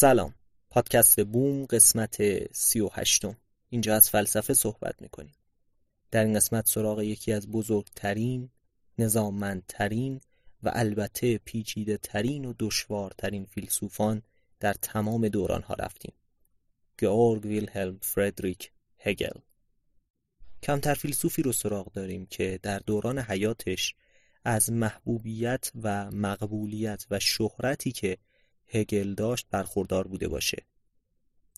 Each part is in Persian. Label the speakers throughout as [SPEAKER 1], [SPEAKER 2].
[SPEAKER 1] سلام. پادکست بوم قسمت سی و هشتم. اینجا از فلسفه صحبت می‌کنیم. در این قسمت سراغ یکی از بزرگترین نظاممندترین و البته پیچیده ترین و دشوارترین فیلسوفان در تمام دوران ها رفتیم. گئورگ ویلهلم فردریک هگل. کمتر فیلسوفی رو سراغ داریم که در دوران حیاتش از محبوبیت و مقبولیت و شهرتی که هگل داشت برخوردار بوده باشه.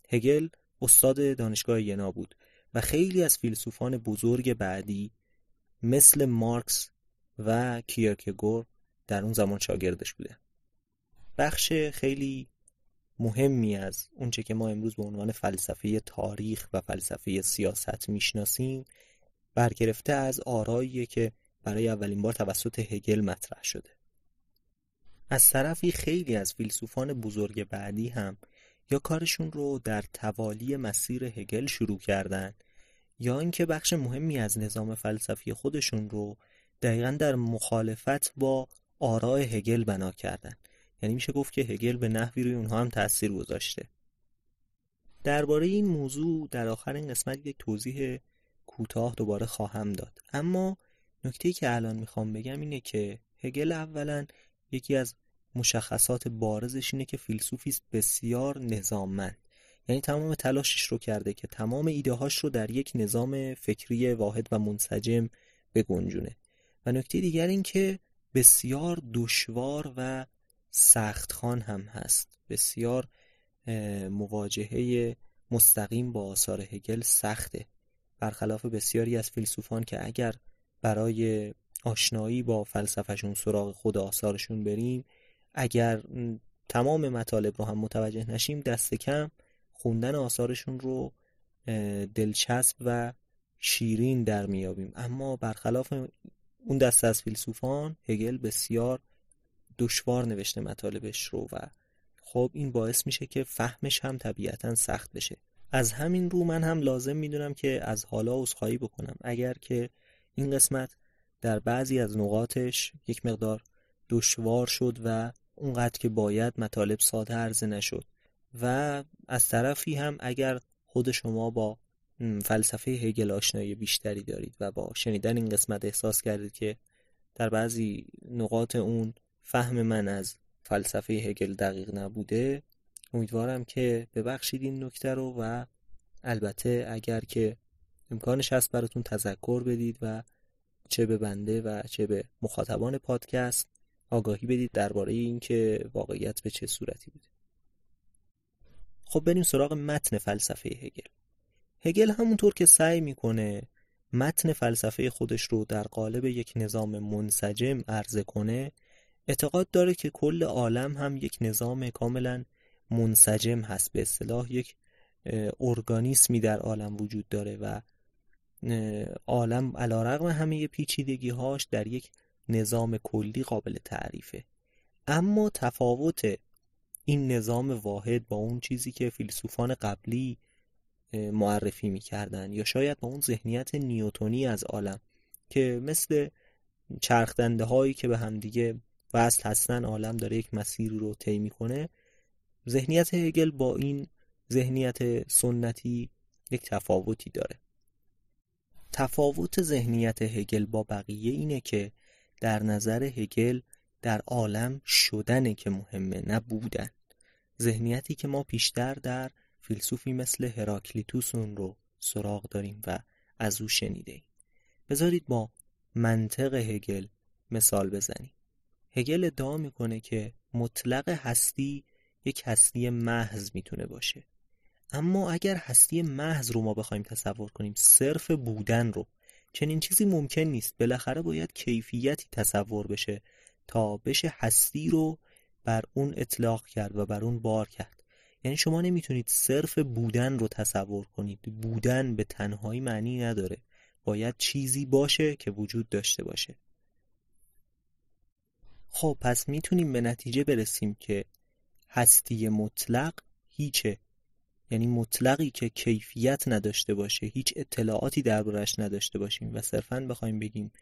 [SPEAKER 1] هگل استاد دانشگاه ینا بود و خیلی از فیلسوفان بزرگ بعدی مثل مارکس و کیرکگور در اون زمان شاگردش بوده. بخش خیلی مهمی از اونچه که ما امروز به عنوان فلسفه تاریخ و فلسفه سیاست می‌شناسیم برگرفته از آرایی که برای اولین بار توسط هگل مطرح شده. از طرفی خیلی از فیلسوفان بزرگ بعدی هم یا کارشون رو در توالی مسیر هگل شروع کردن یا اینکه بخش مهمی از نظام فلسفی خودشون رو دقیقا در مخالفت با آراء هگل بنا کردن. یعنی میشه گفت که هگل به نحوی روی اونها هم تاثیر گذاشته. درباره این موضوع در آخر این قسمت یک توضیح کوتاه دوباره خواهم داد. اما نکته که الان می‌خوام بگم اینه که هگل اولا یکی از مشخصات بارزش اینه که فیلسوفی بسیار نظاممند. یعنی تمام تلاشش رو کرده که تمام ایده هاش رو در یک نظام فکری واحد و منسجم بگنجونه. و نکته دیگر این که بسیار دشوار و سختخوان هم هست. بسیار مواجهه مستقیم با آثار هگل سخته. برخلاف بسیاری از فیلسوفان که اگر برای آشنایی با فلسفهشون سراغ خود آثارشون بریم اگر تمام مطالب رو هم متوجه نشیم دست کم خوندن آثارشون رو دلچسب و شیرین در میابیم اما برخلاف اون دست از فیلسوفان هگل بسیار دشوار نوشته مطالبش رو و خب این باعث میشه که فهمش هم طبیعتا سخت بشه. از همین رو من هم لازم می‌دونم که از حالا عذرخواهی بکنم. اگر که این قسمت در بعضی از نقاطش یک مقدار دشوار شد و اونقدر که باید مطالب ساده عرضه نشد و از طرفی هم اگر خود شما با فلسفه هگل آشنایی بیشتری دارید و با شنیدن این قسمت احساس کردید که در بعضی نقاط اون فهم من از فلسفه هگل دقیق نبوده امیدوارم که ببخشید این نکته رو و البته اگر که امکانش هست براتون تذکر بدید و چه به بنده و چه به مخاطبان پادکست. آگاهی بدید درباره اینکه واقعیت به چه صورتی بوده. خب بریم سراغ متن فلسفه هگل. هگل همونطور که سعی می‌کنه متن فلسفه خودش رو در قالب یک نظام منسجم عرضه کنه اعتقاد داره که کل عالم هم یک نظام کاملا منسجم هست. به اصطلاح یک ارگانیسمی در عالم وجود داره و عالم علا رقم همه پیچیدگی هاش در یک نظام کلی قابل تعریفه. اما تفاوت این نظام واحد با اون چیزی که فیلسوفان قبلی معرفی می‌کردن یا شاید با اون ذهنیت نیوتونی از عالم که مثل چرخدنده هایی که به همدیگه وصل هستن عالم داره یک مسیر رو طی می‌کنه ذهنیت هگل با این ذهنیت سنتی یک تفاوتی داره. تفاوت ذهنیت هگل با بقیه اینه که در نظر هگل در عالم شدنه که مهمه نه بودن. ذهنیتی که ما پیشتر در فیلسوفی مثل هراکلیتوس اون رو سراغ داریم و از او شنیده ایم. بذارید با منطق هگل مثال بزنیم. هگل ادعا می‌کنه که مطلق هستی یک هستی محض می‌تونه باشه. اما اگر هستی محض رو ما بخوایم تصور کنیم صرف بودن رو چنین چیزی ممکن نیست. بالاخره باید کیفیتی تصور بشه تا بشه هستی رو بر اون اطلاق کرد و بر اون بار کرد. یعنی شما نمی‌تونید صرف بودن رو تصور کنید. بودن به تنهایی معنی نداره. باید چیزی باشه که وجود داشته باشه. خب پس می‌تونیم به نتیجه برسیم که هستی مطلق هیچه. یعنی مطلقی که کیفیت نداشته باشه هیچ اطلاعاتی دربارش نداشته باشیم و صرفا بخوایم بگیم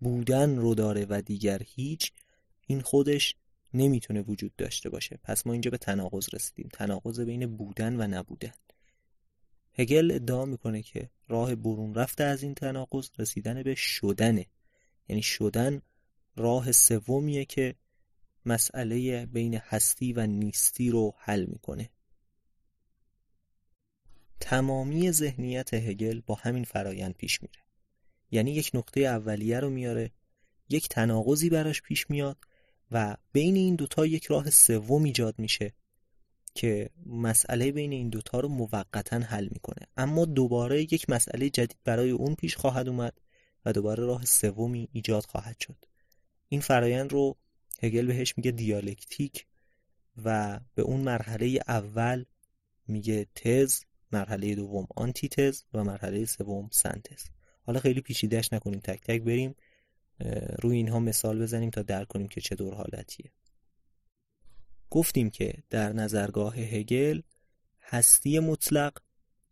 [SPEAKER 1] بودن رو داره و دیگر هیچ این خودش نمی‌تونه وجود داشته باشه. پس ما اینجا به تناقض رسیدیم. تناقض بین بودن و نبودن. هگل ادعا می‌کنه که راه برون رفته از این تناقض رسیدن به شدنه یعنی شدن راه سومیه که مسئله بین هستی و نیستی رو حل می‌کنه. تمامی ذهنیت هگل با همین فرایند پیش میره. یعنی یک نقطه اولیه رو میاره یک تناقضی براش پیش میاد و بین این دوتا یک راه سوم ایجاد میشه که مسئله بین این دوتا رو موقتا حل می‌کنه. اما دوباره یک مسئله جدید برای اون پیش خواهد اومد و دوباره راه سومی ایجاد خواهد شد. این فرایند رو هگل بهش میگه دیالکتیک و به اون مرحله اول میگه تز مرحله دوم آنتی تز و مرحله سوم سنتز. حالا خیلی پیچیدهش نکنیم تک تک بریم روی اینها مثال بزنیم تا درک کنیم که چه دور حالتیه. گفتیم که در نظرگاه هگل هستی مطلق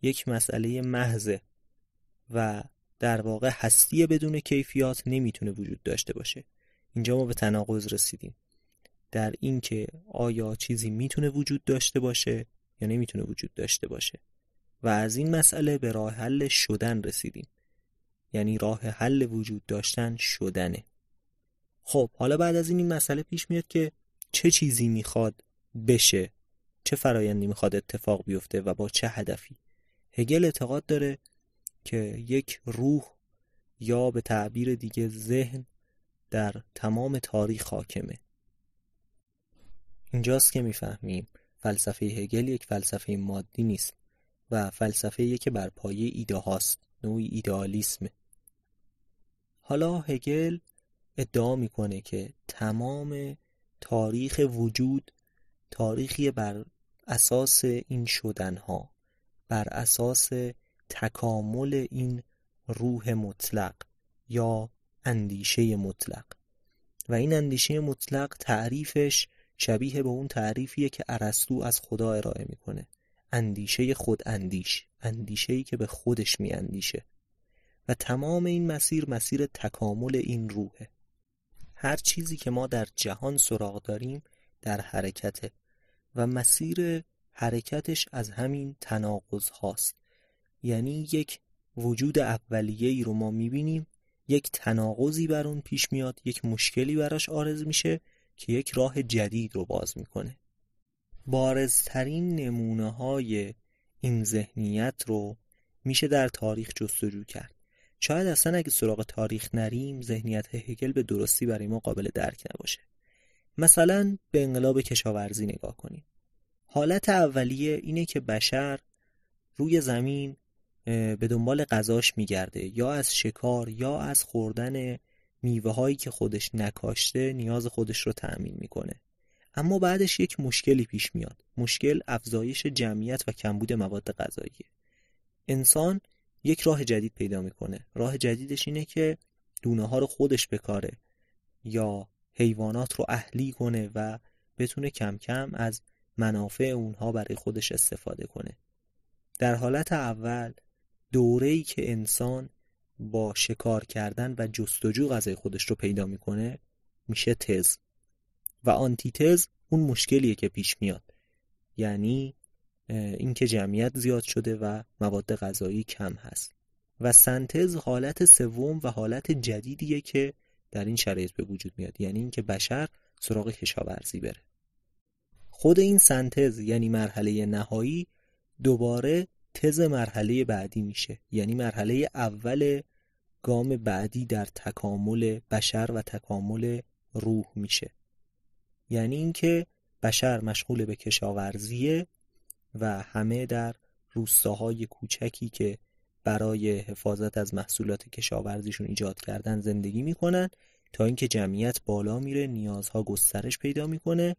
[SPEAKER 1] یک مسئله محضه و در واقع هستی بدون کیفیات نمی‌تونه وجود داشته باشه. اینجا ما به تناقض رسیدیم. در اینکه آیا چیزی می‌تونه وجود داشته باشه یا نمی‌تونه وجود داشته باشه. و از این مسئله به راه حل شدن رسیدیم. یعنی راه حل وجود داشتن شدنه. خب حالا بعد از این این مسئله پیش میاد که چه چیزی می‌خواد بشه؟ چه فرایندی می‌خواد اتفاق بیفته و با چه هدفی؟ هگل اعتقاد داره که یک روح یا به تعبیر دیگه ذهن در تمام تاریخ حاکمه. اینجاست که می‌فهمیم فلسفه هگل یک فلسفه مادی نیست. و فلسفه که بر پایه ایده هاست نوعی ایدئالیسمه حالا هگل ادعا می‌کنه که تمام تاریخ وجود تاریخی بر اساس این شدنها بر اساس تکامل این روح مطلق یا اندیشه مطلق. و این اندیشه مطلق تعریفش شبیه به اون تعریفیه که ارسطو از خدا ارائه می‌کنه. اندیشه خود اندیش اندیشه‌ای که به خودش میاندیشه. و تمام این مسیر مسیر تکامل این روحه. هر چیزی که ما در جهان سراغ داریم در حرکته و مسیر حرکتش از همین تناقض هاست. یعنی یک وجود اولیه ای رو ما می‌بینیم یک تناقضی بر اون پیش میاد یک مشکلی براش آرز میشه که یک راه جدید رو باز می‌کنه. بارزترین نمونه های این ذهنیت رو میشه در تاریخ جستجو کرد. شاید اصلا اگه سراغ تاریخ نریم ذهنیت هگل به درستی برای ما قابل درک نباشه. مثلا به انقلاب کشاورزی نگاه کنیم. حالت اولیه اینه که بشر روی زمین به دنبال غذاش میگرده. یا از شکار یا از خوردن میوه هایی که خودش نکاشته نیاز خودش رو تأمین می‌کنه. اما بعدش یک مشکلی پیش میاد. مشکل افزایش جمعیت و کمبود مواد غذایی. انسان یک راه جدید پیدا می‌کنه. راه جدیدش اینه که دونه ها رو خودش بکاره یا حیوانات رو اهلی کنه و بتونه کم کم از منافع اونها برای خودش استفاده کنه. در حالت اول دوره‌ای که انسان با شکار کردن و جستجو غذای خودش رو پیدا می‌کنه میشه تز. و آنتیتز اون مشکلیه که پیش میاد. یعنی اینکه جمعیت زیاد شده و مواد غذایی کم هست. و سنتز حالت سوم و حالت جدیدیه که در این شرایط به وجود میاد. یعنی اینکه بشر سراغ کشاورزی بره. خود این سنتز یعنی مرحله نهایی دوباره تز مرحله بعدی میشه. یعنی مرحله اول گام بعدی در تکامل بشر و تکامل روح میشه. یعنی اینکه بشر مشغول به کشاورزیه و همه در روستاهای کوچکی که برای حفاظت از محصولات کشاورزیشون ایجاد کردن زندگی می‌کنن تا اینکه جمعیت بالا میره نیازها گسترش پیدا می‌کنه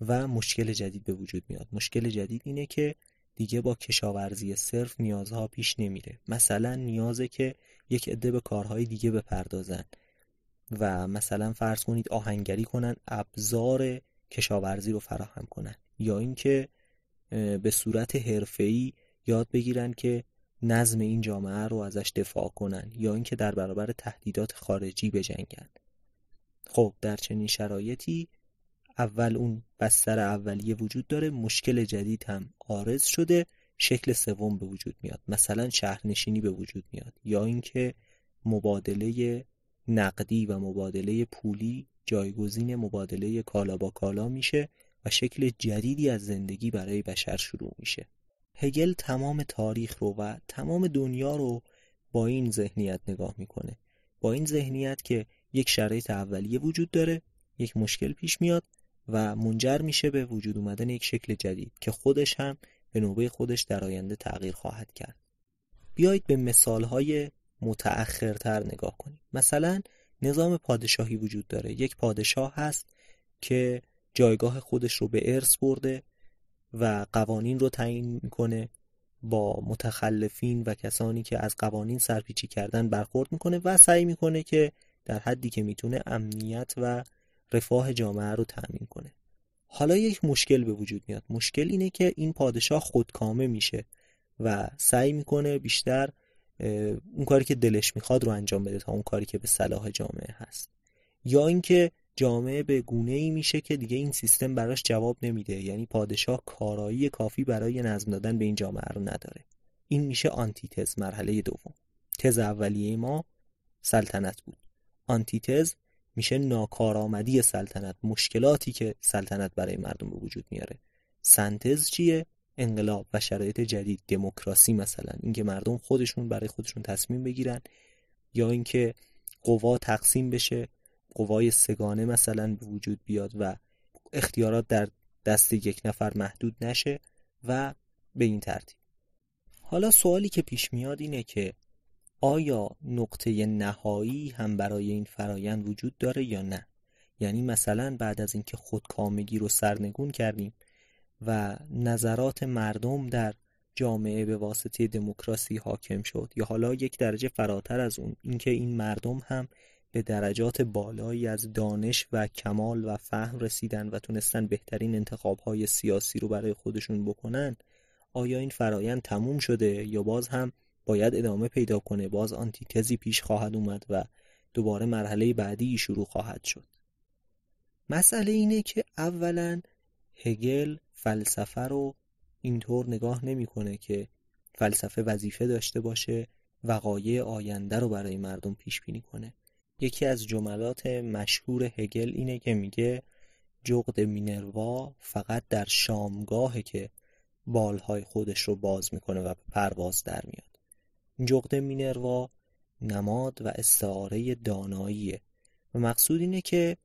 [SPEAKER 1] و مشکل جدید به وجود میاد. مشکل جدید اینه که دیگه با کشاورزی صرف نیازها پیش نمیره. مثلا نیازه که یک عده به کارهای دیگه بپردازن. و مثلا فرض کنید آهنگری کنن ابزار کشاورزی رو فراهم کنن. یا اینکه به صورت حرفه‌ای یاد بگیرن که نظم این جامعه رو ازش دفاع کنن یا اینکه در برابر تهدیدات خارجی بجنگن. خب در چنین شرایطی اول اون بستر اولیه وجود داره مشکل جدید هم آرز شده شکل سوم به وجود میاد. مثلا شهرنشینی به وجود میاد. یا اینکه مبادله نقدی و مبادله پولی جایگزین مبادله کالا با کالا میشه و شکل جدیدی از زندگی برای بشر شروع میشه. هگل تمام تاریخ رو و تمام دنیا رو با این ذهنیت نگاه می‌کنه. با این ذهنیت که یک شرایط اولیه وجود داره یک مشکل پیش میاد و منجر میشه به وجود اومدن یک شکل جدید که خودش هم به نوبه خودش در آینده تغییر خواهد کرد. بیایید به مثالهای متأخرتر نگاه کنیم. مثلا نظام پادشاهی وجود داره. یک پادشاه هست که جایگاه خودش رو به ارث برده و قوانین رو تعیین می‌کنه با متخلفین و کسانی که از قوانین سرپیچی کردن برخورد می‌کنه و سعی می‌کنه که در حدی که می‌تونه امنیت و رفاه جامعه رو تأمین کنه. حالا یک مشکل به وجود میاد. مشکل اینه که این پادشاه خودکامه میشه و سعی می‌کنه بیشتر اون کاری که دلش می‌خواد رو انجام بده تا اون کاری که به صلاح جامعه هست. یا اینکه جامعه به گونه ای میشه که دیگه این سیستم براش جواب نمیده. یعنی پادشاه کارایی کافی برای نظم دادن به این جامعه رو نداره. این میشه آنتیتز مرحله دوم. تز اولیه ما سلطنت بود. آنتیتز میشه ناکارآمدی سلطنت مشکلاتی که سلطنت برای مردم به وجود میاره. سنتز چیه؟ انقلاب و شرایط جدید دموکراسی مثلا اینکه مردم خودشون برای خودشون تصمیم بگیرن یا اینکه قوا تقسیم بشه قوای سگانه مثلا به وجود بیاد و اختیارات در دست یک نفر محدود نشه و به این ترتیب. حالا سوالی که پیش میاد اینه که آیا نقطه نهایی هم برای این فرایند وجود داره یا نه؟ یعنی مثلا بعد از اینکه خودکامگی رو سرنگون کردیم و نظرات مردم در جامعه به واسطه دموکراسی حاکم شد. یا حالا یک درجه فراتر از اون اینکه این مردم هم به درجات بالایی از دانش و کمال و فهم رسیدن و تونستن بهترین انتخابهای سیاسی رو برای خودشون بکنن آیا این فرایند تموم شده؟ یا باز هم باید ادامه پیدا کنه؟ باز آنتیتزی پیش خواهد اومد و دوباره مرحله بعدی شروع خواهد شد. مسئله اینه که اولا هگل فلسفه رو اینطور نگاه نمی‌کنه که فلسفه وظیفه داشته باشه وقایع آینده رو برای مردم پیش بینی کنه. یکی از جملات مشهور هگل اینه که میگه جغد مینروا فقط در شامگاهه که بالهای خودش رو باز می‌کنه و به پرواز در میاد. جغد مینروا نماد و استعاره داناییه. و مقصود اینه که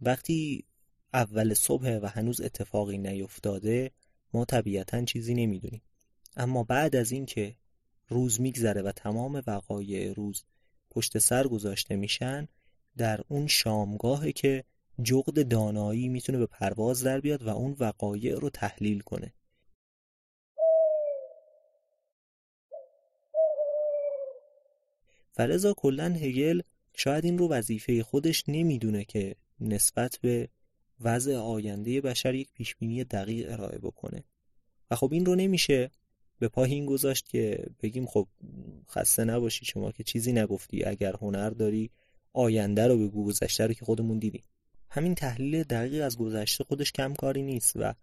[SPEAKER 1] وقتی اول صبح و هنوز اتفاقی نیفتاده ما طبیعتا چیزی نمی‌دونیم. اما بعد از اینکه روز میگذره و تمام وقایع روز پشت سر گذاشته میشن در اون شامگاهه که جغد دانایی می‌تونه به پرواز در بیاد و اون وقایع رو تحلیل کنه. فلزا کلا هگل شاید این رو وظیفه خودش نمی‌دونه که نسبت به وضع آینده بشر یک پیشبینی دقیق ارائه بکنه. و خب این رو نمیشه به پا این گذاشت که بگیم خب خسته نباشی شما که چیزی نگفتی. اگر هنر داری آینده رو بگو گذشته رو که خودمون دیدیم. همین تحلیل دقیق از گذشته خودش کم کاری نیست و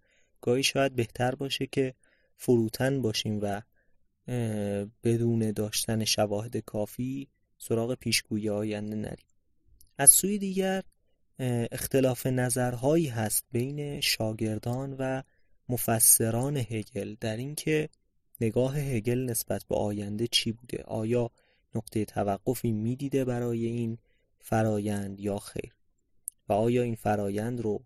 [SPEAKER 1] گاهی شاید بهتر باشه که فروتن باشیم و بدون داشتن شواهد کافی سراغ پیشگویی آینده نریم. از سوی دیگر اختلاف نظرهایی هست بین شاگردان و مفسران هگل در اینکه نگاه هگل نسبت به آینده چی بوده؟ آیا نقطه توقفی می‌دیده برای این فرایند یا خیر؟ و آیا این فرایند رو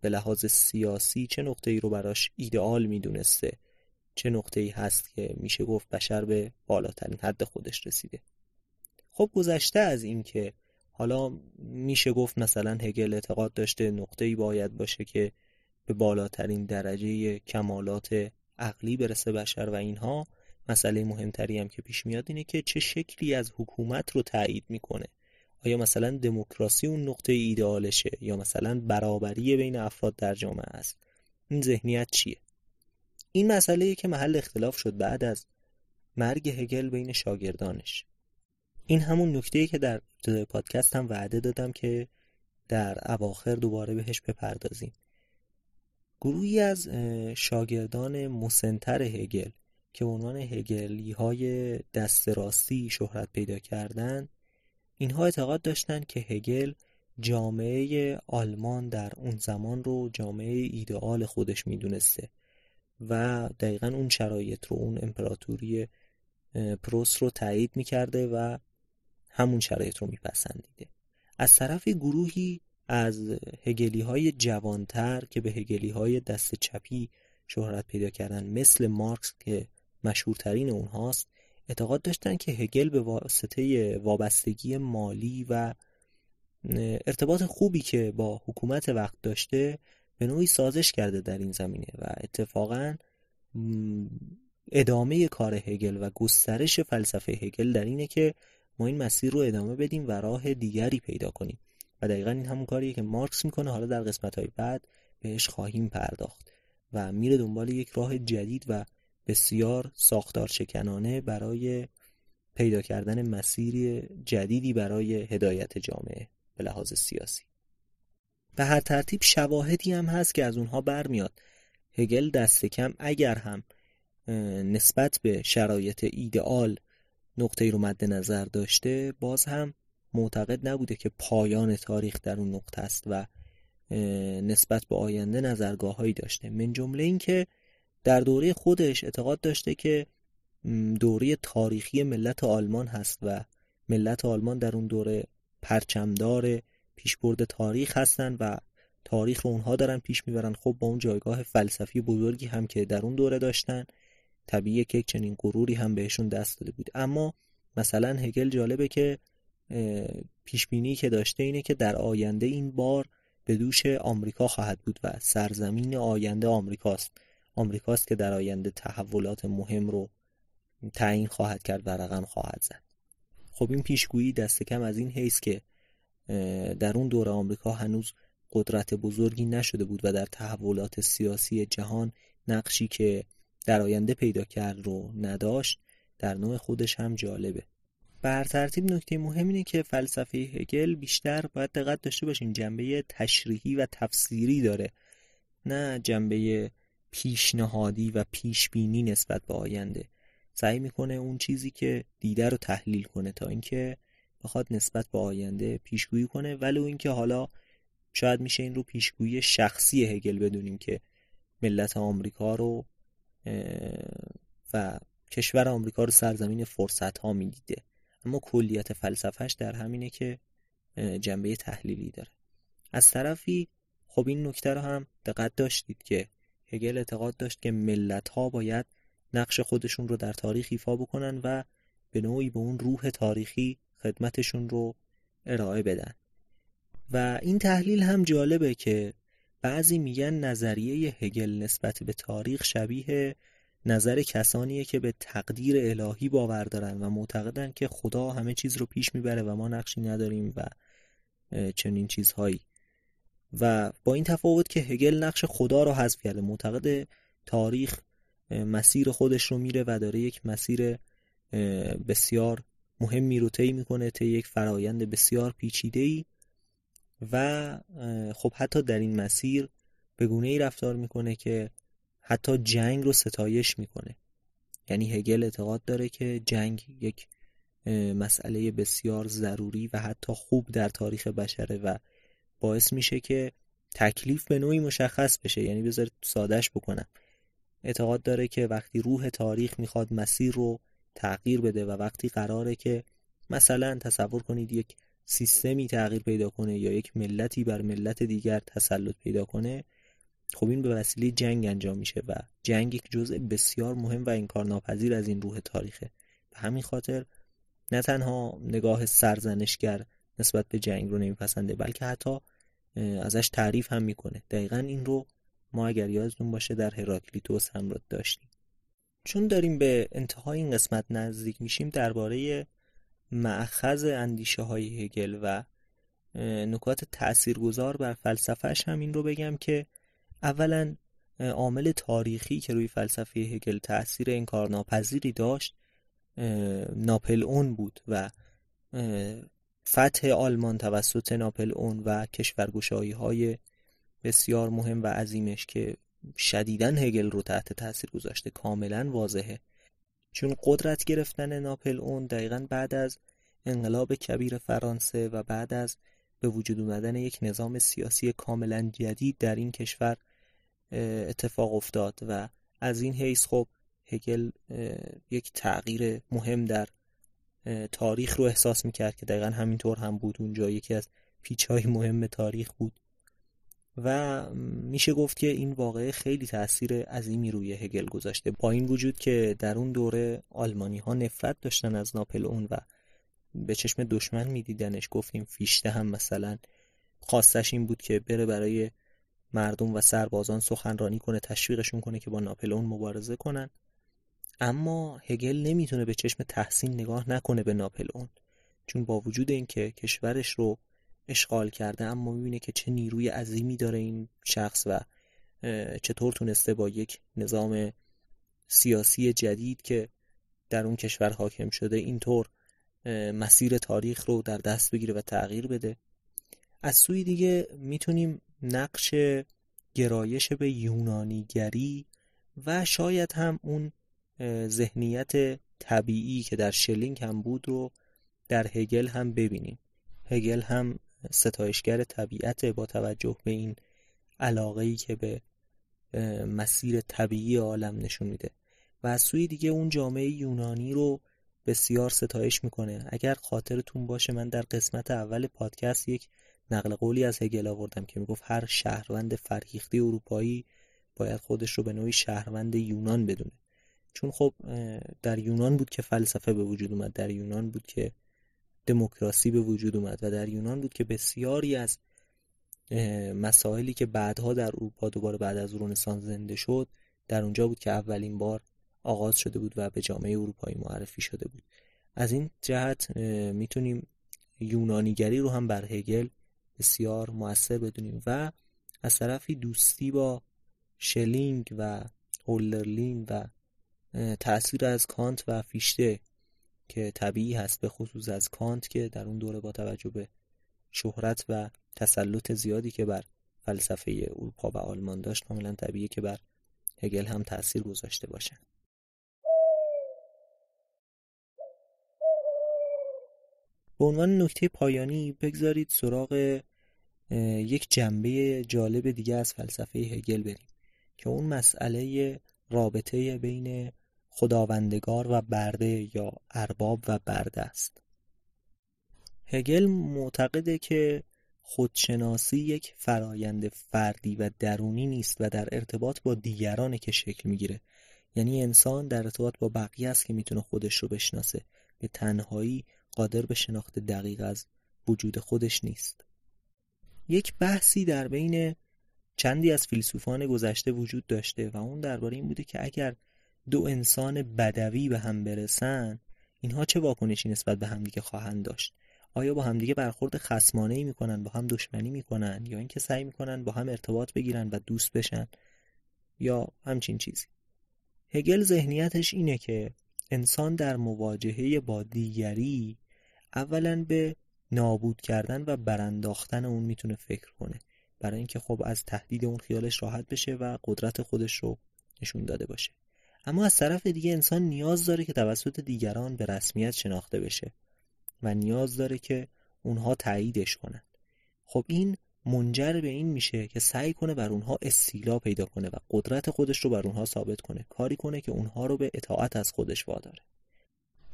[SPEAKER 1] به لحاظ سیاسی چه نقطه ای رو براش ایدئال می‌دونسته؟ چه نقطه ای هست که میشه گفت بشر به بالاترین حد خودش رسیده؟ خب گذشته از این که حالا میشه گفت مثلا هگل اعتقاد داشته نقطه ای باید باشه که به بالاترین درجه کمالات عقلی برسه بشر و اینها. مسئله مهمتری هم که پیش میاد اینه که چه شکلی از حکومت رو تایید می‌کنه. آیا مثلا دموکراسی اون نقطه ایدئالشه یا مثلا برابری بین افراد در جامعه است؟ این ذهنیت چیه؟ این مسئله که محل اختلاف شد بعد از مرگ هگل بین شاگردانش. این همون نکته که در پادکست هم وعده دادم که در اواخر دوباره بهش بپردازیم. گروهی از شاگردان مسنتر هگل که عنوان هگلی های دست راستی شهرت پیدا کردند اینها اعتقاد داشتند که هگل جامعه آلمان در اون زمان رو جامعه ایدئال خودش می‌دونسته و دقیقا اون شرایط رو اون امپراتوری پروس رو تایید می‌کرده و همون شرایط رو میپسندیده. از طرف گروهی از هگلی های جوانتر که به هگلی های دست چپی شهرت پیدا کردن مثل مارکس که مشهورترین اونهاست اعتقاد داشتن که هگل به واسطه وابستگی مالی و ارتباط خوبی که با حکومت وقت داشته به نوعی سازش کرده در این زمینه و اتفاقا ادامه کار هگل و گسترش فلسفه هگل در اینه که ما این مسیر رو ادامه بدیم و راه دیگری پیدا کنیم. و دقیقا این همون کاریه که مارکس می‌کنه. حالا در قسمت های بعد بهش خواهیم پرداخت و میره دنبال یک راه جدید و بسیار ساختار شکنانه برای پیدا کردن مسیری جدیدی برای هدایت جامعه به لحاظ سیاسی. به هر ترتیب شواهدی هم هست که از اونها برمیاد. هگل دست کم اگر هم نسبت به شرایط ایدئال نقطه رو مد نظر داشته باز هم معتقد نبوده که پایان تاریخ در اون نقطه است و نسبت به آینده نظرگاه هایی داشته. من جمله این که در دوره خودش اعتقاد داشته که دوره تاریخی ملت آلمان هست و ملت آلمان در اون دوره پرچمدار پیشبرد تاریخ هستند و تاریخ رو اونها دارن پیش می‌برن. خب با اون جایگاه فلسفی بزرگی هم که در اون دوره داشتن. طبیعیه که چنین غروری هم بهشون دست داده بود. اما مثلا هگل جالبه که پیشبینی که داشته اینه که در آینده این بار به دوش آمریکا خواهد بود و سرزمین آینده آمریکاست. آمریکاست که در آینده تحولات مهم رو تعیین خواهد کرد و رقم خواهد زد. خب این پیشگویی دست کم از این حیث که در اون دوره آمریکا هنوز قدرت بزرگی نشده بود و در تحولات سیاسی جهان نقشی که در آینده پیدا کرد رو نداشت در نوع خودش هم جالبه. بر ترتیب نکته مهم اینه که فلسفه هگل بیشتر باید دقت داشته باشیم جنبه تشریحی و تفسیری داره نه جنبه پیشنهادی و پیشبینی نسبت به آینده. سعی می‌کنه اون چیزی که دیده رو تحلیل کنه تا اینکه بخواد نسبت به آینده پیشگویی کنه. ولی اینکه حالا شاید میشه این رو پیشگویی شخصی هگل بدونیم که ملت آمریکا رو و کشور آمریکا رو سرزمین فرصت ها می‌دیده. اما کلیت فلسفهش در همینه که جنبه تحلیلی داره. از طرفی خب این نکته رو هم دقت داشتید که هگل اعتقاد داشت که ملت ها باید نقش خودشون رو در تاریخ ایفا بکنن و به نوعی به اون روح تاریخی خدمتشون رو ارائه بدن. و این تحلیل هم جالبه که بعضی میگن نظریه هگل نسبت به تاریخ شبیه نظر کسانیه که به تقدیر الهی باور دارن و معتقدن که خدا همه چیز رو پیش می‌بره و ما نقشی نداریم و چنین چیزهایی. و با این تفاوت که هگل نقش خدا رو حذف کرده معتقد تاریخ مسیر خودش رو میره و داره یک مسیر بسیار مهمی رو طی می‌کنه طی یک فرایند بسیار پیچیده ای و خب حتی در این مسیر به گونه ای رفتار می‌کنه که حتی جنگ رو ستایش می‌کنه. یعنی هگل اعتقاد داره که جنگ یک مسئله بسیار ضروری و حتی خوب در تاریخ بشره و باعث میشه که تکلیف به نوعی مشخص بشه. یعنی بذارید سادش بکنم. اعتقاد داره که وقتی روح تاریخ می‌خواد مسیر رو تغییر بده و وقتی قراره که مثلا تصور کنید یک سیستمی تغییر پیدا کنه یا یک ملتی بر ملت دیگر تسلط پیدا کنه خب این به وسیله جنگ انجام میشه و جنگ یک جزء بسیار مهم و انکارناپذیر از این روح تاریخه. به همین خاطر نه تنها نگاه سرزنشگر نسبت به جنگ رو نمیپسنده بلکه حتی ازش تعریف هم می‌کنه. دقیقا این رو ما اگر یادتون باشه در هراکلیتوس هم رو داشتیم. چون داریم به انتهای این قسمت نزدیک میشیم درباره معخذ اندیشه های هگل و نکات تاثیرگذار بر فلسفهش هم این رو بگم که اولا عامل تاریخی که روی فلسفه هگل تاثیر انکارناپذیری داشت ناپل اون بود و فتح آلمان توسط ناپل اون و کشورگشایی های بسیار مهم و عظیمش که شدیدن هگل رو تحت تاثیر گذاشته کاملا واضحه. چون قدرت گرفتن ناپل اون دقیقا بعد از انقلاب کبیر فرانسه و بعد از به وجود اومدن یک نظام سیاسی کاملا جدید در این کشور اتفاق افتاد و از این حیث خب هگل یک تغییر مهم در تاریخ رو احساس می‌کرد که دقیقا همینطور هم بود. اونجا یکی از پیچ های مهم تاریخ بود. و میشه گفت که این واقعه خیلی تاثیر عظیمی روی هگل گذاشته. با این وجود که در اون دوره آلمانی ها نفرت داشتن از ناپل اون و به چشم دشمن میدیدنش گفتیم فیشته هم مثلا. خواستش این بود که بره برای مردم و سربازان سخنرانی کنه تشویقشون کنه که با ناپل اون مبارزه کنن. اما هگل نمی‌تونه به چشم تحسین نگاه نکنه به ناپل اون چون با وجود اینکه کشورش رو اشغال کرده اما می‌بینه که چه نیروی عظیمی داره این شخص و چطور تونسته با یک نظام سیاسی جدید که در اون کشور حاکم شده اینطور مسیر تاریخ رو در دست بگیره و تغییر بده. از سوی دیگه می‌تونیم نقش گرایش به یونانیگری و شاید هم اون ذهنیت طبیعی که در شلینگ هم بود رو در هگل هم ببینیم. هگل هم ستایشگر طبیعت با توجه به این علاقه ای که به مسیر طبیعی عالم نشون میده. و از سوی دیگه اون جامعه یونانی رو بسیار ستایش می‌کنه. اگر خاطرتون باشه من در قسمت اول پادکست یک نقل قولی از هگل آوردم که می‌گفت هر شهروند فرهیخته اروپایی باید خودش رو به نوعی شهروند یونان بدونه. چون خب در یونان بود که فلسفه به وجود اومد در یونان بود که دموکراسی به وجود اومد و در یونان بود که بسیاری از مسائلی که بعدها در اروپا دوباره بعد از رنسانس زنده شد در اونجا بود که اولین بار آغاز شده بود و به جامعه اروپایی معرفی شده بود. از این جهت می‌تونیم یونانیگری رو هم بر هگل بسیار موثر بدونیم و از طرفی دوستی با شلینگ و هولرلین و تأثیر از کانت و فیشته که طبیعی هست به خصوص از کانت که در اون دوره با توجه به شهرت و تسلط زیادی که بر فلسفه اروپا و آلمان داشت کاملا طبیعی که بر هگل هم تاثیر گذاشته باشه. به عنوان نکته پایانی بگذارید سراغ یک جنبه جالب دیگه از فلسفه هگل بریم که اون مسئله رابطه بین خداوندگار و برده یا ارباب و برده است. هگل معتقده که خودشناسی یک فرایند فردی و درونی نیست و در ارتباط با دیگرانه که شکل می‌گیره. یعنی انسان در ارتباط با بقیه است که می‌تونه خودش رو بشناسه. به تنهایی قادر به شناخت دقیق از وجود خودش نیست. یک بحثی در بین چندی از فیلسوفان گذشته وجود داشته و اون درباره این بوده که اگر دو انسان بدوی به هم برسن اینها چه واکنشی نسبت به همدیگه خواهند داشت؟ آیا با همدیگه برخورد خسمانه ای می‌کنن با هم دشمنی می‌کنن یا اینکه سعی می‌کنن با هم ارتباط بگیرن و دوست بشن یا همچین چیزی؟ هگل ذهنیتش اینه که انسان در مواجهه با دیگری اولا به نابود کردن و برانداختن اون می‌تونه فکر کنه. برای اینکه خب از تهدید اون خیالش راحت بشه و قدرت خودش رو نشون داده باشه. اما از طرف دیگه انسان نیاز داره که توسط دیگران به رسمیت شناخته بشه و نیاز داره که اونها تاییدش کنن. خب این منجر به این میشه که سعی کنه بر اونها استیلا پیدا کنه و قدرت خودش رو بر اونها ثابت کنه کاری کنه که اونها رو به اطاعت از خودش واداره.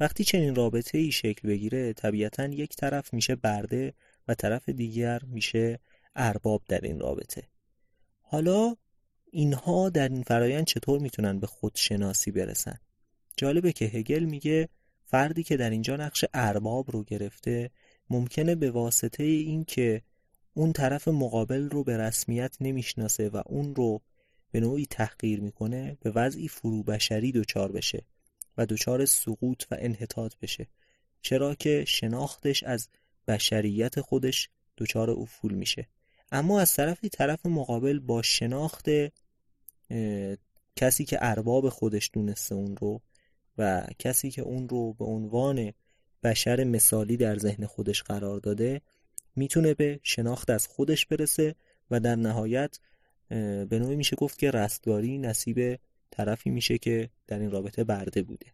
[SPEAKER 1] وقتی چنین رابطه ای شکل بگیره طبیعتا یک طرف میشه برده و طرف دیگر میشه ارباب در این رابطه. حالا اینها در این فرایند چطور می‌تونن به خودشناسی برسن؟ جالبه که هگل میگه فردی که در اینجا نقش ارباب رو گرفته ممکنه به واسطه این که اون طرف مقابل رو به رسمیت نمی‌شناسه و اون رو به نوعی تحقیر می‌کنه به وضعی فروبشری دچار بشه و دچار سقوط و انحطاط بشه. چرا که شناختش از بشریت خودش دچار افول میشه. اما از طرفی طرف مقابل با شناخت کسی که ارباب خودش دونسته اون رو و کسی که اون رو به عنوان بشر مثالی در ذهن خودش قرار داده می‌تونه به شناخت از خودش برسه و در نهایت به نوعی میشه گفت که رستگاری نصیب طرفی میشه که در این رابطه برده بوده.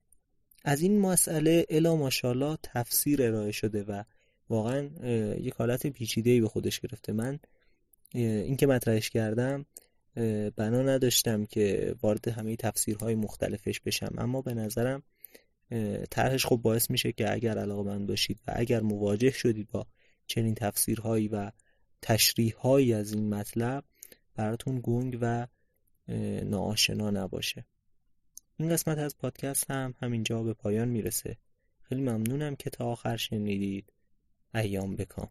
[SPEAKER 1] از این مسئله الا ماشاءالله تفسیر ارائه شده و واقعا یک حالت پیچیده‌ای به خودش گرفته. من این که مطرحش کردم بنا نداشتم که وارد همه تفسیرهای مختلفش بشم. اما به نظرم طرحش خب باعث میشه که اگر علاقه من باشید و اگر مواجه شدید با چنین تفسیرهایی و تشریحهایی از این مطلب براتون گنگ و ناآشنا نباشه. این قسمت از پادکست هم همینجا به پایان می‌رسه. خیلی ممنونم که تا آخر شنیدید. ایام بکام.